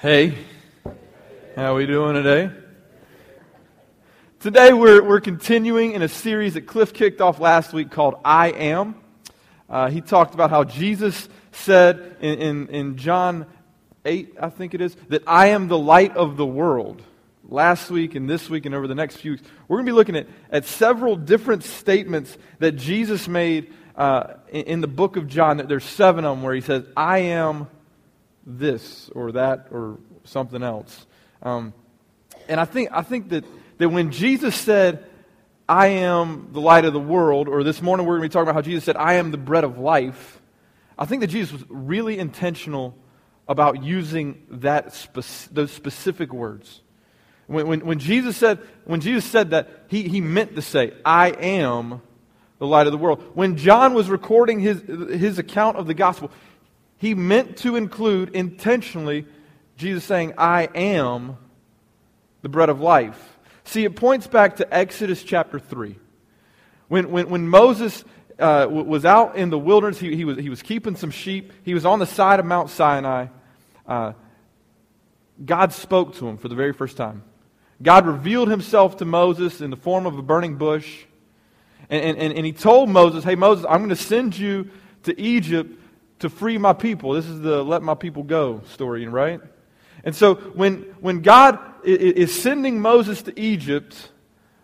Hey, how are we doing today? Today we're, we're continuing in a series that Cliff kicked off last week called I Am. Uh, he talked about how Jesus said in, in, in John 8, I think it is, that I am the light of the world. Last week and this week and over the next few weeks, we're going to be looking at, at several different statements that Jesus made uh, in, in the book of John. There's seven of them where he says, I am this or that or something else. Um, and I think, I think that, that when Jesus said, I am the light of the world, or this morning we're going to be talking about how Jesus said, I am the bread of life, I think that Jesus was really intentional about using that spe- those specific words. When, when, when, Jesus said, when Jesus said that, he, he meant to say, I am the light of the world. When John was recording his, his account of the gospel, he meant to include intentionally Jesus saying, I am the bread of life. See, it points back to Exodus chapter 3. When, when, when Moses uh, was out in the wilderness, he, he, was, he was keeping some sheep, he was on the side of Mount Sinai. Uh, God spoke to him for the very first time. God revealed himself to Moses in the form of a burning bush. And, and, and he told Moses, Hey, Moses, I'm going to send you to Egypt to free my people. This is the let my people go story, right? And so when, when God is sending Moses to Egypt,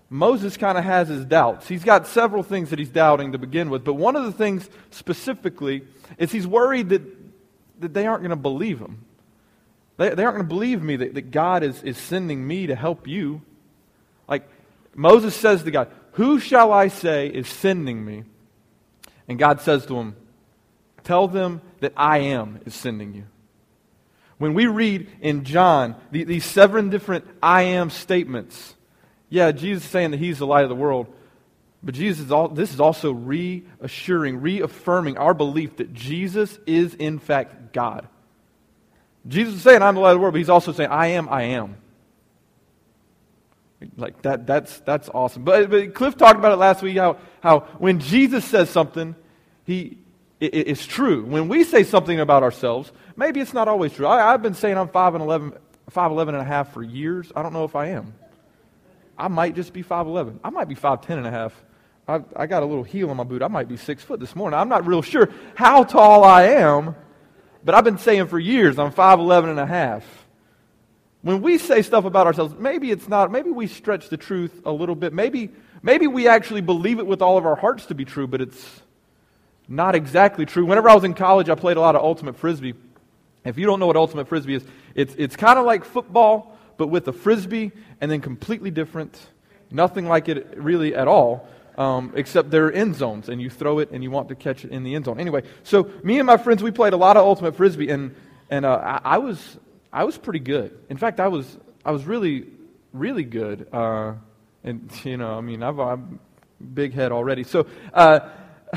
Moses kind of has his doubts. He's got several things that he's doubting to begin with, but one of the things specifically is he's worried that, that they aren't going to believe him. They, they aren't going to believe me that, that God is, is sending me to help you. Like Moses says to God, Who shall I say is sending me? And God says to him, Tell them that I am is sending you. When we read in John the, these seven different I am statements, yeah, Jesus is saying that he's the light of the world, but Jesus is all, this is also reassuring, reaffirming our belief that Jesus is in fact God. Jesus is saying, I'm the light of the world, but he's also saying, I am, I am. Like that, that's, that's awesome. But, but Cliff talked about it last week how, how when Jesus says something, he, it's true. When we say something about ourselves, maybe it's not always true. I, have been saying I'm 5 and 11, 5'11 and a half for years. I don't know if I am. I might just be 5'11. I might be 5'10 and a half. I, I got a little heel in my boot. I might be 6 foot this morning. I'm not real sure how tall I am, but I've been saying for years I'm 5'11 and a half. When we say stuff about ourselves, maybe it's not, maybe we stretch the truth a little bit. Maybe, maybe we actually believe it with all of our hearts to be true, but it's not exactly true. Whenever I was in college, I played a lot of ultimate frisbee. If you don't know what ultimate frisbee is, it's, it's kind of like football, but with a frisbee and then completely different. Nothing like it really at all, um, except there are end zones, and you throw it and you want to catch it in the end zone. Anyway, so me and my friends, we played a lot of ultimate frisbee, and, and uh, I, I, was, I was pretty good. In fact, I was, I was really, really good. Uh, and, you know, I mean, I've, I'm big head already. So, uh,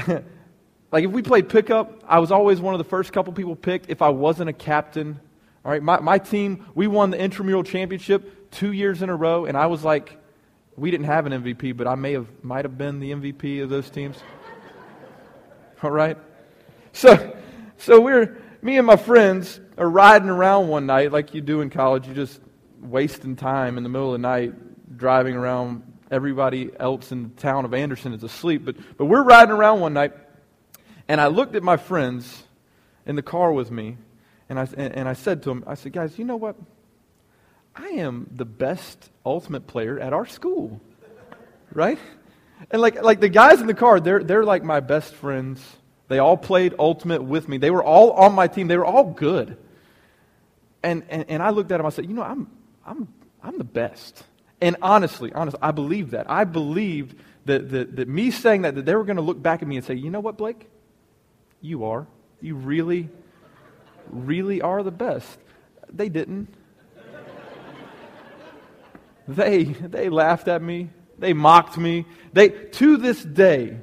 Like if we played pickup, I was always one of the first couple people picked if I wasn't a captain. All right, my, my team, we won the intramural championship two years in a row, and I was like, we didn't have an MVP, but I may have might have been the MVP of those teams. All right? So so we're me and my friends are riding around one night like you do in college, you just wasting time in the middle of the night driving around everybody else in the town of Anderson is asleep. But but we're riding around one night and I looked at my friends in the car with me, and I, and I said to them, I said, guys, you know what? I am the best ultimate player at our school. Right? And like, like the guys in the car, they're, they're like my best friends. They all played ultimate with me. They were all on my team. They were all good. And, and, and I looked at them, I said, you know, I'm, I'm, I'm the best. And honestly, honestly, I believed that. I believed that, that, that me saying that, that they were going to look back at me and say, you know what, Blake? You are. You really, really are the best. They didn't. They, they laughed at me. They mocked me. They, to this day,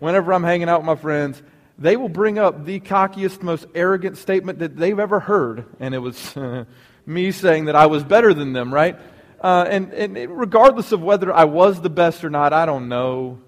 whenever I'm hanging out with my friends, they will bring up the cockiest, most arrogant statement that they've ever heard. And it was me saying that I was better than them, right? Uh, and, and regardless of whether I was the best or not, I don't know.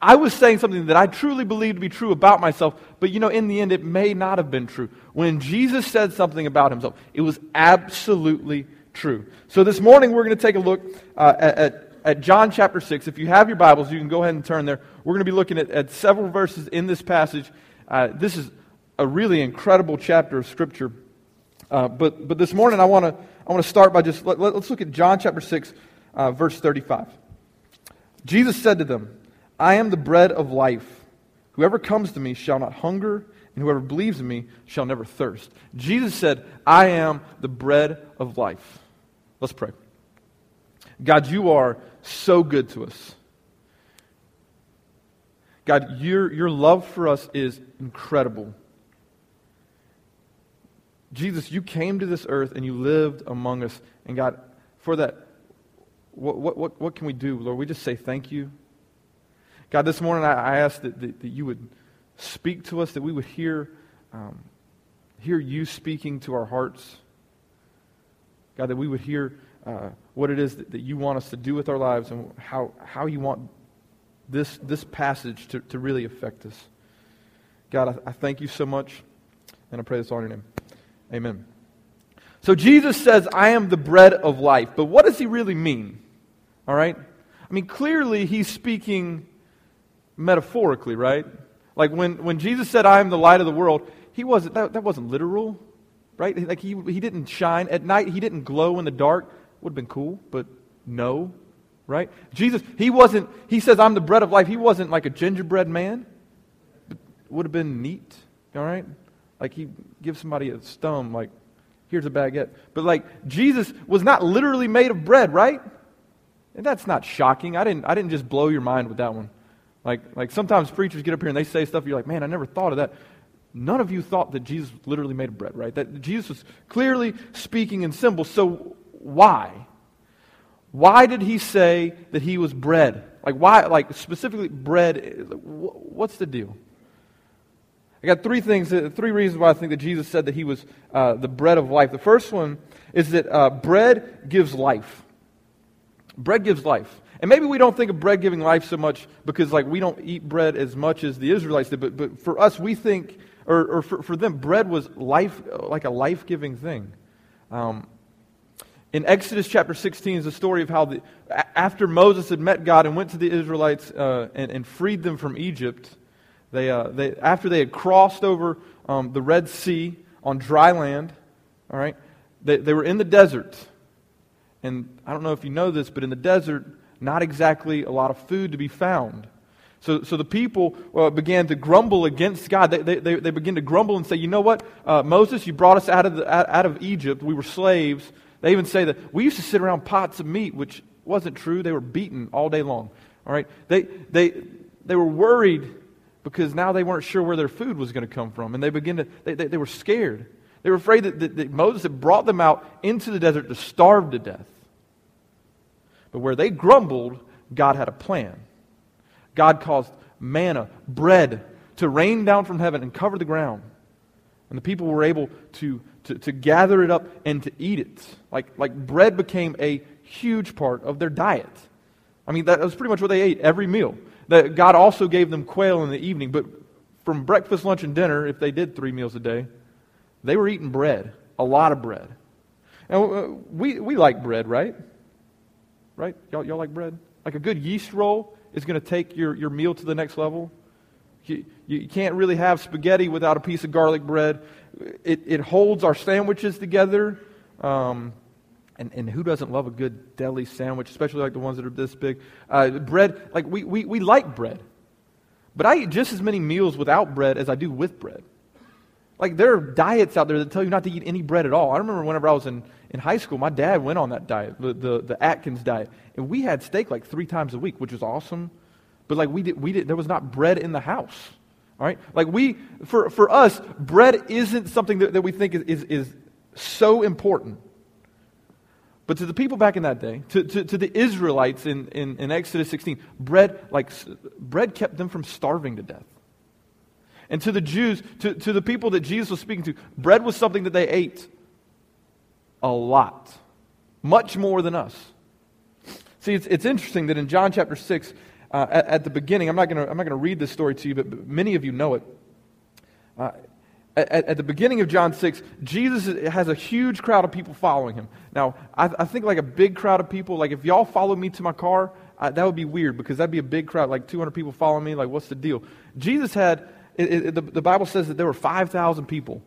I was saying something that I truly believed to be true about myself, but you know, in the end, it may not have been true. When Jesus said something about himself, it was absolutely true. So this morning, we're going to take a look uh, at, at, at, John chapter 6. If you have your Bibles, you can go ahead and turn there. We're going to be looking at, at several verses in this passage. Uh, this is a really incredible chapter of Scripture. Uh, but, but this morning, I want to I want to start by just let, us look at John chapter 6, uh, verse 35. Jesus said to them, I am the bread of life. Whoever comes to me shall not hunger, and whoever believes in me shall never thirst. Jesus said, I am the bread of life. Let's pray. God, you are so good to us. God, your, your love for us is incredible. Jesus, you came to this earth and you lived among us. And God, for that, what, what, what, can we do? Lord, we just say thank you. God, this morning I, I ask that, that, that, you would speak to us, that we would hear, um, hear you speaking to our hearts. God, that we would hear uh, what it is that, that you want us to do with our lives and how, how you want this, this passage to, to really affect us. God, I, I thank you so much, and I pray this all in your name. Amen. So Jesus says, I am the bread of life. But what does he really mean? All right? I mean, clearly he's speaking metaphorically, right? Like when, when Jesus said, I am the light of the world, he wasn't, that, that wasn't literal, right? Like he, he didn't shine at night, he didn't glow in the dark. Would have been cool, but no, right? Jesus, he wasn't, he says, I'm the bread of life. He wasn't like a gingerbread man. Would have been neat, all right? Like he gives somebody a stone, like, here's a baguette. But like Jesus was not literally made of bread, right? And that's not shocking. I didn't, I didn't just blow your mind with that one. Like, like sometimes preachers get up here and they say stuff, you're like, man, I never thought of that. None of you thought that Jesus literally made bread, right? That Jesus was clearly speaking in symbols. So why? Why did he say that he was bread? Like why like specifically bread what's the deal? I got three things, uh, three reasons why I think that Jesus said that he was uh, the bread of life. The first one is that uh, bread gives life. Bread gives life. And maybe we don't think of bread giving life so much because, like, we don't eat bread as much as the Israelites did. But, but for us, we think, or, or for, for them, bread was life, like a life giving thing. Um, in Exodus chapter 16 is the story of how, the, after Moses had met God and went to the Israelites uh, and, and, freed them from Egypt, they, uh, they, after they had crossed over um, the Red Sea on dry land, all right, they, they were in the desert. And I don't know if you know this, but in the desert, not exactly a lot of food to be found. So, so the people uh, began to grumble against God. They, they, they, began to grumble and say, You know what, uh, Moses, you brought us out of, the, out, out of Egypt. We were slaves. They even say that we used to sit around pots of meat, which wasn't true. They were beaten all day long. All right? They, they, they were worried because now they weren't sure where their food was going to come from. And they began to, they, they, they were scared. They were afraid that, that, that Moses had brought them out into the desert to starve to death. But where they grumbled, God had a plan. God caused manna, bread, to rain down from heaven and cover the ground. And the people were able to, to, to gather it up and to eat it. Like, like bread became a huge part of their diet. I mean, that was pretty much what they ate every meal. That God also gave them quail in the evening, but from breakfast, lunch, and dinner, if they did three meals a day, they were eating bread, a lot of bread. And uh, we, we like bread, right? Right? Y'all, y'all like bread? Like a good yeast roll is going to take your, your meal to the next level. You, you can't really have spaghetti without a piece of garlic bread. It, it holds our sandwiches together. Um, and, and who doesn't love a good deli sandwich, especially like the ones that are this big? Uh, bread, like we, we, we like bread. But I eat just as many meals without bread as I do with bread. Like there are diets out there that tell you not to eat any bread at all. I remember whenever I was in in high school, my dad went on that diet, the, the, the, Atkins diet, and we had steak like three times a week, which was awesome. But like we did, we did, there was not bread in the house. All right, like we, for for us, bread isn't something that, that we think is, is, is so important. But to the people back in that day, to, to, to the Israelites in, in, in Exodus 16, bread like bread kept them from starving to death. And to the Jews, to, to the people that Jesus was speaking to, bread was something that they ate a lot, much more than us. See, it's, it's interesting that in John chapter 6, uh, at, at, the beginning, I'm not going to read this story to you, but, but many of you know it. Uh, at, at, the beginning of John 6, Jesus has a huge crowd of people following him. Now, I, I think like a big crowd of people, like if y'all follow me to my car, I, that would be weird because that'd be a big crowd, like 200 people following me. Like, what's the deal? Jesus had, it, it, the, the Bible says that there were 5,000 people.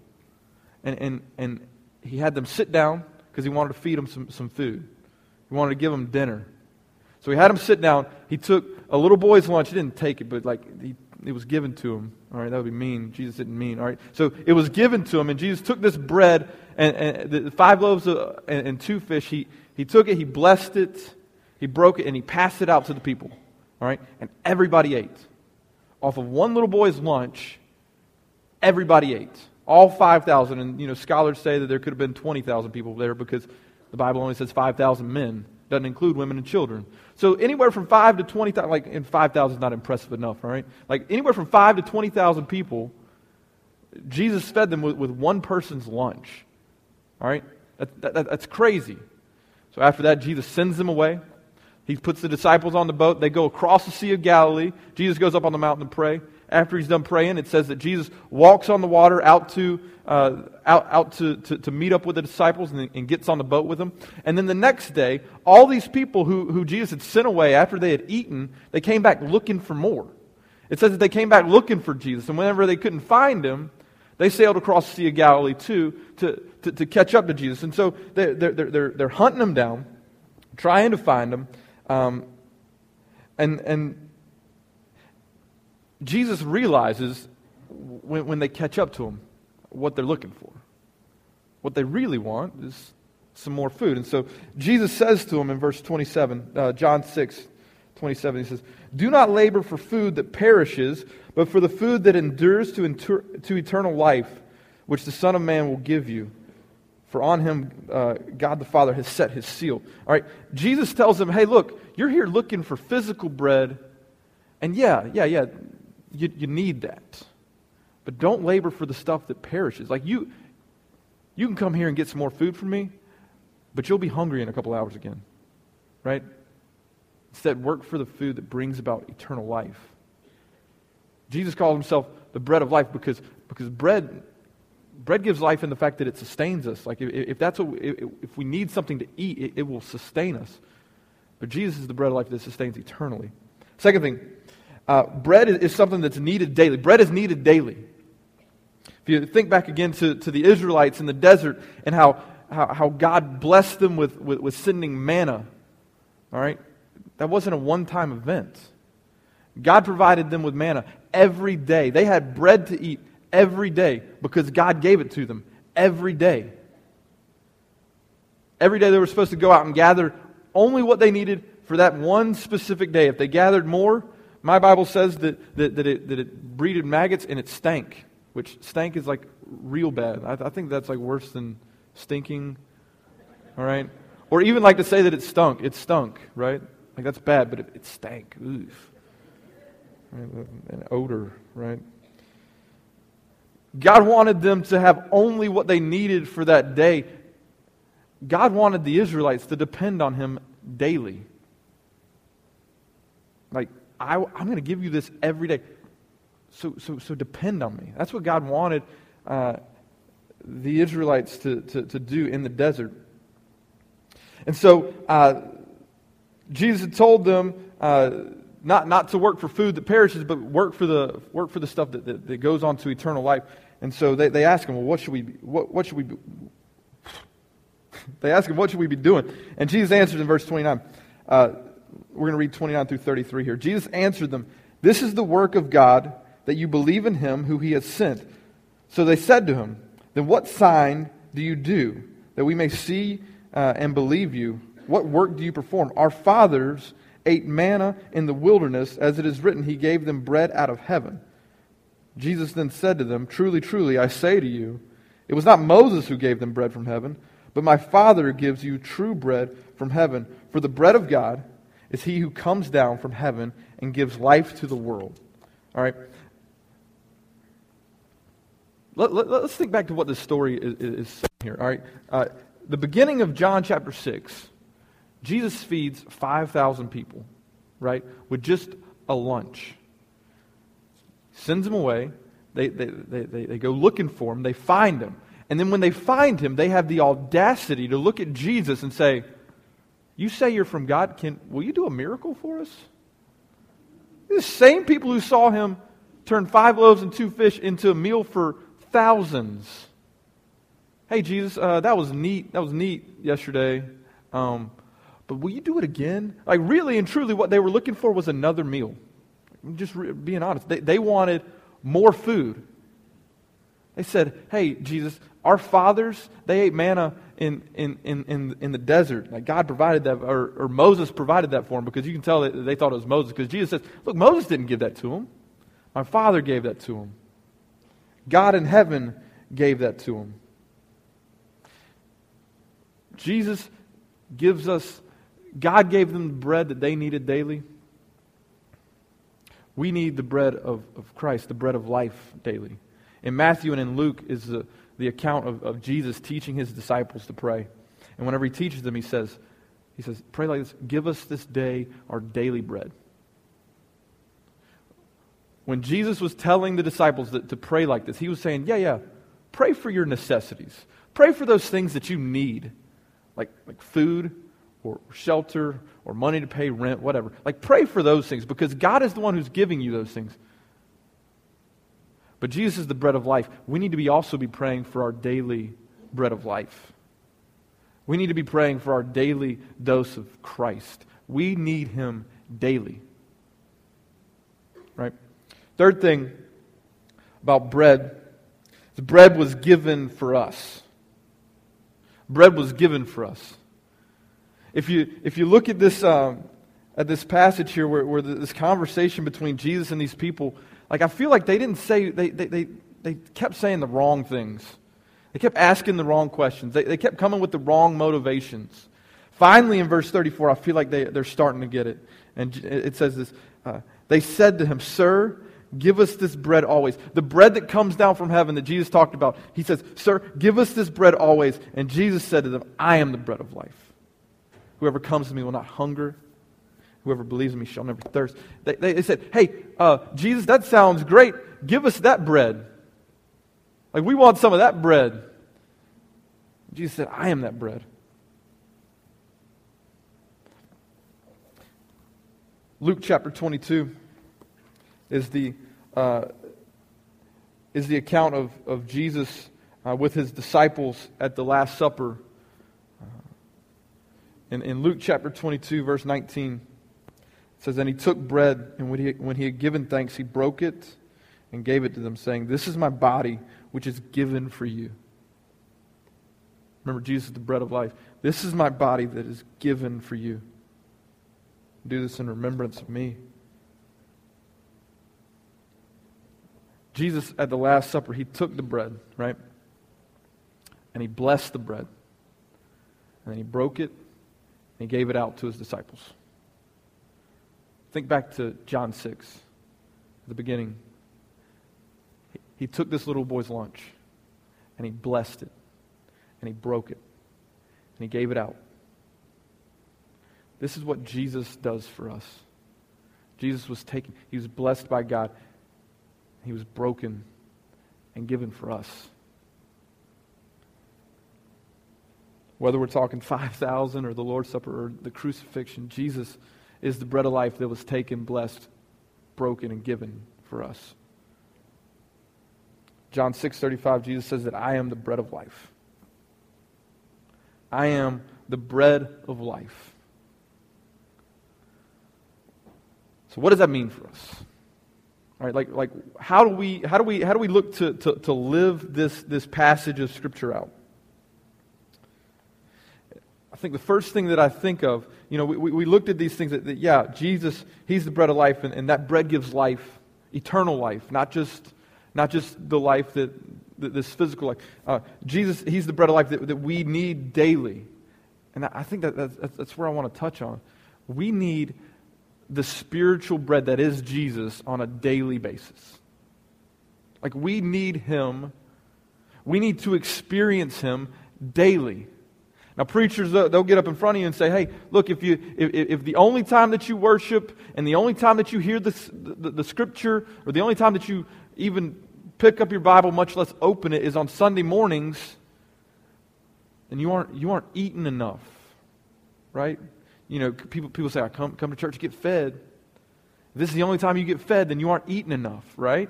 And, and, and he had them sit down because he wanted to feed them some, some food. He wanted to give them dinner. So he had them sit down. He took a little boy's lunch. He didn't take it, but like he, it was given to him. All right, that would be mean. Jesus didn't mean. All right, so it was given to him, and Jesus took this bread and, and the five loaves of, and, and two fish. He he took it. He blessed it. He broke it, and he passed it out to the people. All right, and everybody ate off of one little boy's lunch. Everybody ate. All 5,000. And, you know, scholars say that there could have been 20,000 people there because the Bible only says 5,000 men. Doesn't include women and children. So anywhere from 5 to 20,000, like, and 5,000 is not impressive enough, right? Like, anywhere from 5 to 20,000 people, Jesus fed them with, with one person's lunch. All right? That, that, that's crazy. So after that, Jesus sends them away. He puts the disciples on the boat. They go across the Sea of Galilee. Jesus goes up on the mountain to pray after he's done praying, it says that Jesus walks on the water out to, uh, out, out to, to, to, meet up with the disciples and, and, gets on the boat with them. And then the next day, all these people who, who Jesus had sent away after they had eaten, they came back looking for more. It says that they came back looking for Jesus, and whenever they couldn't find him, they sailed across the Sea of Galilee too to, to, to catch up to Jesus. And so they're, they're, they're, they're hunting him down, trying to find him. Um, and, and Jesus realizes when, when they catch up to him what they're looking for. What they really want is some more food. And so Jesus says to him in verse 27, uh, John 6, 27, he says, Do not labor for food that perishes, but for the food that endures to, inter- to eternal life, which the Son of Man will give you. For on him uh, God the Father has set his seal. All right, Jesus tells them, Hey, look, you're here looking for physical bread. And yeah, yeah, yeah, you, you need that. But don't labor for the stuff that perishes. Like you, you can come here and get some more food from me, but you'll be hungry in a couple hours again. Right? Instead, work for the food that brings about eternal life. Jesus called himself the bread of life because, because bread, bread gives life in the fact that it sustains us. Like if, if that's if, if we need something to eat, it, it will sustain us. But Jesus is the bread of life that sustains eternally. Second thing, uh, bread is, is something that's needed daily. Bread is needed daily. If you think back again to, to the Israelites in the desert and how, how, how God blessed them with, with, with sending manna, all right? That wasn't a one time event. God provided them with manna every day. They had bread to eat every day because God gave it to them every day. Every day they were supposed to go out and gather only what they needed for that one specific day. If they gathered more, my Bible says that, that, that, it, that it breeded maggots and it stank, which stank is like real bad. I, I think that's like worse than stinking, all right? Or even like to say that it stunk. It stunk, right? Like that's bad, but it, it stank. Oof. An odor, right? God wanted them to have only what they needed for that day. God wanted the Israelites to depend on Him daily. Like, I, am going to give you this every day. So, so, so depend on me. That's what God wanted uh, the Israelites to, to, to, do in the desert. And so uh, Jesus told them uh, not, not to work for food that perishes, but work for the, work for the stuff that, that, that goes on to eternal life. And so they, they ask him, well, what should we be, what, what should we be? they ask him, what should we be doing? And Jesus answers in verse 29. Uh, we're going to read 29 through 33 here. Jesus answered them, This is the work of God, that you believe in him who he has sent. So they said to him, Then what sign do you do, that we may see uh, and believe you? What work do you perform? Our fathers ate manna in the wilderness, as it is written, He gave them bread out of heaven. Jesus then said to them, Truly, truly, I say to you, it was not Moses who gave them bread from heaven, but my Father gives you true bread from heaven. For the bread of God is he who comes down from heaven and gives life to the world. All right? Let, us let, think back to what this story is, is saying here. All right? Uh, the beginning of John chapter 6, Jesus feeds 5,000 people, right, with just a lunch. Sends them away. They, they, they, they, they go looking for him. They find him. And then when they find him, they have the audacity to look at Jesus and say, You say you're from God. Can, will you do a miracle for us? The same people who saw him turn five loaves and two fish into a meal for thousands. Hey, Jesus, uh, that was neat. That was neat yesterday. Um, but will you do it again? Like, really and truly, what they were looking for was another meal. Just re- being honest. They, they wanted more food. They said, Hey, Jesus, our fathers, they ate manna in, in, in, in, in the desert. Like God provided that, or, or Moses provided that for them because you can tell that they thought it was Moses because Jesus says, Look, Moses didn't give that to them. My Father gave that to him. God in heaven gave that to him. Jesus gives us, God gave them the bread that they needed daily. We need the bread of, of Christ, the bread of life daily. In Matthew and in Luke is the, the account of, of Jesus teaching his disciples to pray. And whenever he teaches them, he says, he says, pray like this, give us this day our daily bread. When Jesus was telling the disciples that, to pray like this, he was saying, yeah, yeah, pray for your necessities. Pray for those things that you need, like, like food or shelter or money to pay rent, whatever. Like, pray for those things because God is the one who's giving you those things. But Jesus is the bread of life. We need to be also be praying for our daily bread of life. We need to be praying for our daily dose of Christ. We need him daily. Right? Third thing about bread the bread was given for us. Bread was given for us. If you, if you look at this, um, at this passage here where, where this conversation between Jesus and these people, like I feel like they didn't say, they, they, they, they kept saying the wrong things. They kept asking the wrong questions. They, they kept coming with the wrong motivations. Finally, in verse 34, I feel like they, they're starting to get it. And it says this uh, They said to him, Sir, give us this bread always. The bread that comes down from heaven that Jesus talked about. He says, Sir, give us this bread always. And Jesus said to them, I am the bread of life. Whoever comes to me will not hunger. Whoever believes in me shall never thirst. They, they, they said, Hey, uh, Jesus, that sounds great. Give us that bread. Like, we want some of that bread. Jesus said, I am that bread. Luke chapter 22 is the, uh, is the account of, of Jesus uh, with his disciples at the Last Supper. In, in Luke chapter 22, verse 19, it says, And he took bread, and when he, when he had given thanks, he broke it and gave it to them, saying, This is my body, which is given for you. Remember, Jesus is the bread of life. This is my body that is given for you. Do this in remembrance of me. Jesus, at the Last Supper, he took the bread, right? And he blessed the bread. And then he broke it he gave it out to his disciples. Think back to John 6, at the beginning. He took this little boy's lunch and he blessed it and he broke it and he gave it out. This is what Jesus does for us. Jesus was taken, he was blessed by God, he was broken and given for us. Whether we're talking 5,000 or the Lord's Supper or the crucifixion, Jesus is the bread of life that was taken, blessed, broken, and given for us. John 6:35 Jesus says that I am the bread of life. I am the bread of life. So what does that mean for us? All right, like, like how do we how do we how do we look to, to, to live this, this passage of scripture out? I think the first thing that I think of, you know, we, we looked at these things that, that, yeah, Jesus, He's the bread of life, and, and that bread gives life, eternal life, not just, not just the life that, that this physical life. Uh, Jesus, He's the bread of life that, that we need daily. And I think that that's, that's where I want to touch on. We need the spiritual bread that is Jesus on a daily basis. Like, we need Him. We need to experience Him daily. Now, preachers, they'll get up in front of you and say, hey, look, if, you, if, if the only time that you worship and the only time that you hear the, the, scripture or the only time that you even pick up your Bible, much less open it, is on Sunday mornings, then you aren't, you aren't eating enough, right? You know, people, people say, I come, come to church to get fed. If this is the only time you get fed, then you aren't eating enough, right?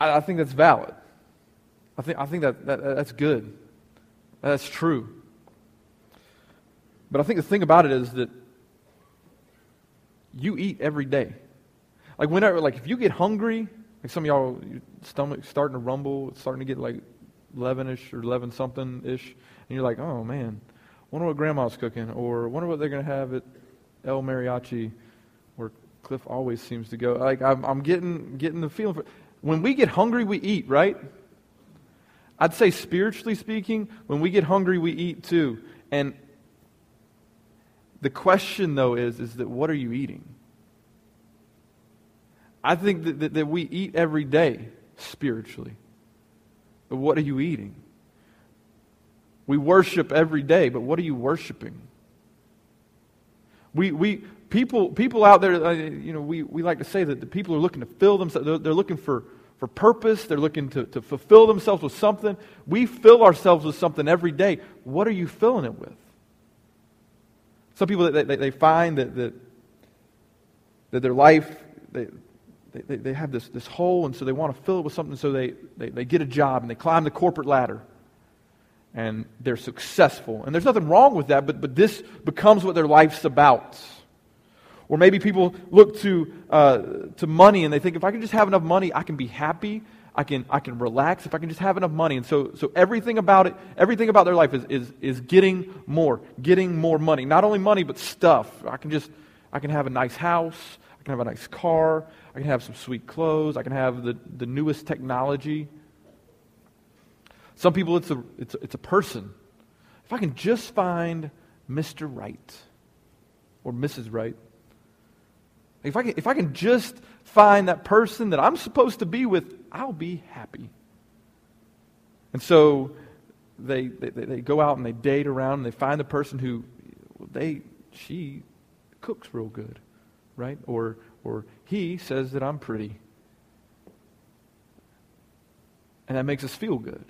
I, I think that's valid. I think, I think that, that that's good. That's true. But I think the thing about it is that you eat every day. Like whenever, like if you get hungry, like some of y'all, your stomach starting to rumble, it's starting to get like 11ish or 11 something ish, and you're like, oh man, wonder what grandma's cooking, or wonder what they're to have at El Mariachi, where Cliff always seems to go. Like I'm, I'm getting getting the feeling. For, when we get hungry, we eat, right? I'd say, spiritually speaking, when we get hungry, we eat too. And the question, though, is, is that what are you eating? I think that, that, that we eat every day spiritually. But what are you eating? We worship every day, but what are you worshiping? We, we, people, people out there, uh, you know, we, we like to say that the people are looking to fill themselves, they're, they're looking for for purpose. They're looking to, to fulfill themselves with something. We fill ourselves with something every day. What are you filling it with? Some people, they, they, they find that, that, that their life, they, they, they have this, this hole, and so they want to fill it with something, so they, they, they get a job and they climb the corporate ladder. And they're successful. And there's nothing wrong with that, but, but this becomes what their life's about. Or maybe people look to, uh, to money and they think, if I can just have enough money, I can be happy. I can, I can relax if I can just have enough money. And so, so everything about it, everything about their life is, is, is getting more, getting more money. Not only money, but stuff. I can just, I can have a nice house. I can have a nice car. I can have some sweet clothes. I can have the, the newest technology. Some people, it's a, it's, a, it's a person. If I can just find Mr. Right or Mrs. Right, if I can, if I can just find that person that I'm supposed to be with, I'll be happy. And so they, they, they go out and they date around and they find the person who they, she cooks real good, right? Or, or he says that I'm pretty. And that makes us feel good,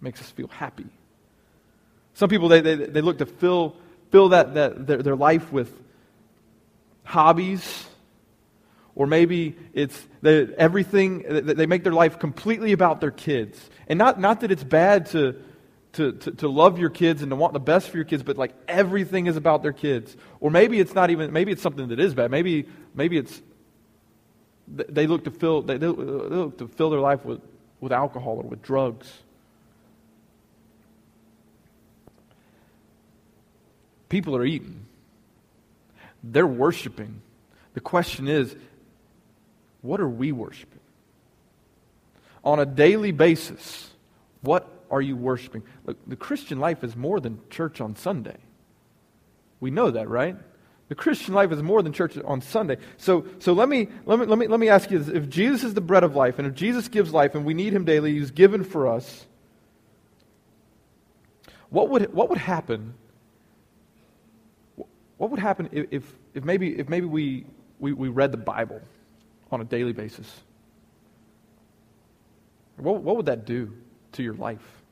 makes us feel happy. Some people, they, they, they look to fill, fill that, that, their, their life with hobbies or maybe it's that everything, they make their life completely about their kids. And not, not that it's bad to, to, to, to, love your kids and to want the best for your kids, but like everything is about their kids. Or maybe it's not even, maybe it's something that is bad. Maybe, maybe it's, they look to fill, they, they look to fill their life with, with alcohol or with drugs. People are eating. They're worshiping. The question is, what are we worshiping? On a daily basis, what are you worshiping? Look, the Christian life is more than church on Sunday. We know that, right? The Christian life is more than church on Sunday. So, so let, me, let, me, let, me, let me ask you this. If Jesus is the bread of life, and if Jesus gives life, and we need him daily, he's given for us, what would, what would happen? What would happen if, if, maybe, if maybe we, we, we read the Bible? On a daily basis? What, what would that do to your life?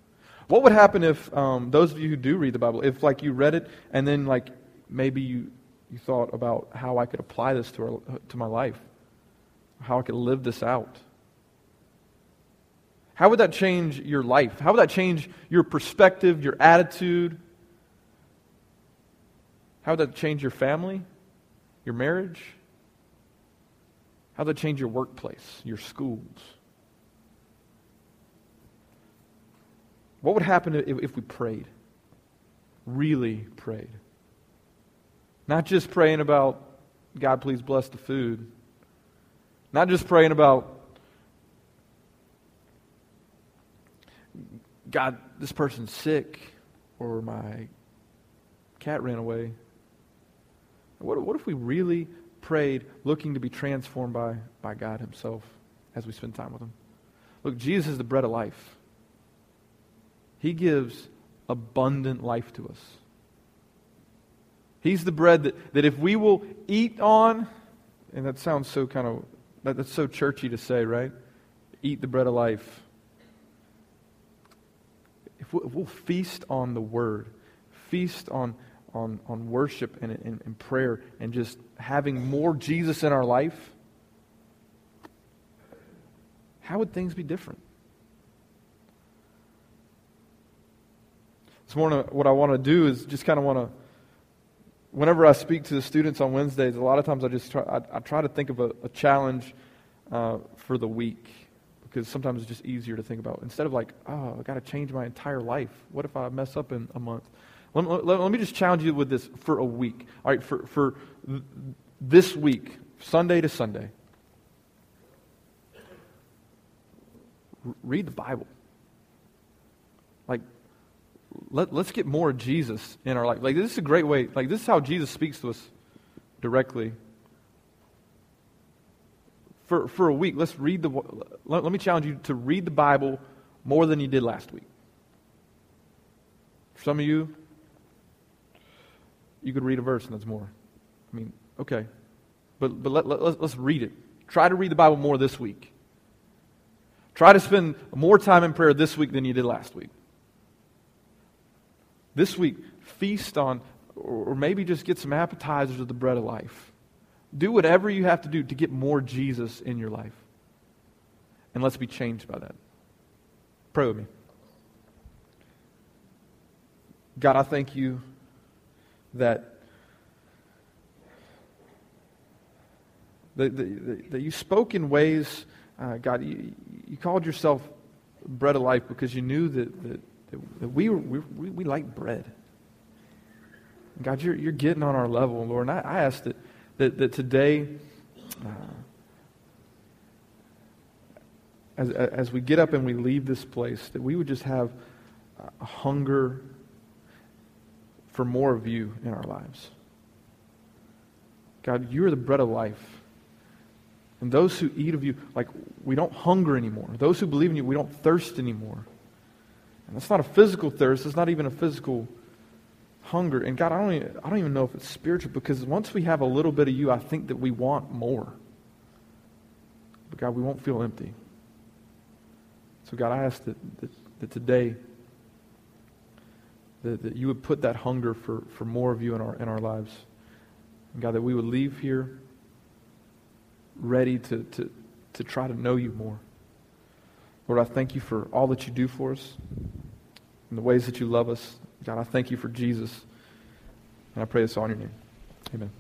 What would happen if um, those of you who do read the Bible, if like you read it and then like maybe you, you thought about how I could apply this to, our, to my life, how I could live this out? How would that change your life? How would that change your perspective, your attitude? How would that change your family, your marriage? How that change your workplace, your schools? What would happen if, if we prayed? Really prayed. Not just praying about, God, please bless the food. Not just praying about, God, this person's sick, or my cat ran away. What, what if we really prayed looking to be transformed by, by God Himself as we spend time with Him. Look, Jesus is the bread of life. He gives abundant life to us. He's the bread that, that if we will eat on, and that sounds so kind of, that, that's so churchy to say, right? Eat the bread of life. If we'll, if we'll feast on the word, feast on, on, on worship and, and, and prayer, and just having more Jesus in our life, how would things be different? This morning, what I want to do is just kind of want to whenever I speak to the students on Wednesdays, a lot of times I just try, I, I try to think of a, a challenge uh, for the week because sometimes it's just easier to think about. Instead of like, oh, I got to change my entire life. What if I mess up in a month? Let, let, let me just challenge you with this for a week. All right, for, for this week, Sunday to Sunday, read the Bible. Like, let, let's get more Jesus in our life. Like, this is a great way. Like, this is how Jesus speaks to us directly. For, for a week, let's read the. Let, let me challenge you to read the Bible more than you did last week. For some of you, you could read a verse and that's more. I mean, okay. But, but let, let, let's, let's read it. Try to read the Bible more this week. Try to spend more time in prayer this week than you did last week. This week, feast on, or maybe just get some appetizers of the bread of life. Do whatever you have to do to get more Jesus in your life. And let's be changed by that. Pray with me. God, I thank you that, that, that, that you spoke in ways, uh, God, you, you called yourself bread of life because you knew that, that that we, we, we like bread. God, you're, you're getting on our level, Lord. And I, I ask that, that, that today, uh, as, as we get up and we leave this place, that we would just have a hunger for more of you in our lives. God, you are the bread of life. And those who eat of you, like, we don't hunger anymore. Those who believe in you, we don't thirst anymore. And that's not a physical thirst. It's not even a physical hunger. And God, I don't, even, I don't even know if it's spiritual because once we have a little bit of you, I think that we want more. But God, we won't feel empty. So God, I ask that, that, that today that, that you would put that hunger for, for more of you in our, in our lives. And God, that we would leave here ready to, to, to try to know you more. Lord, I thank you for all that you do for us and the ways that you love us. God, I thank you for Jesus. And I pray this all in your name. Amen.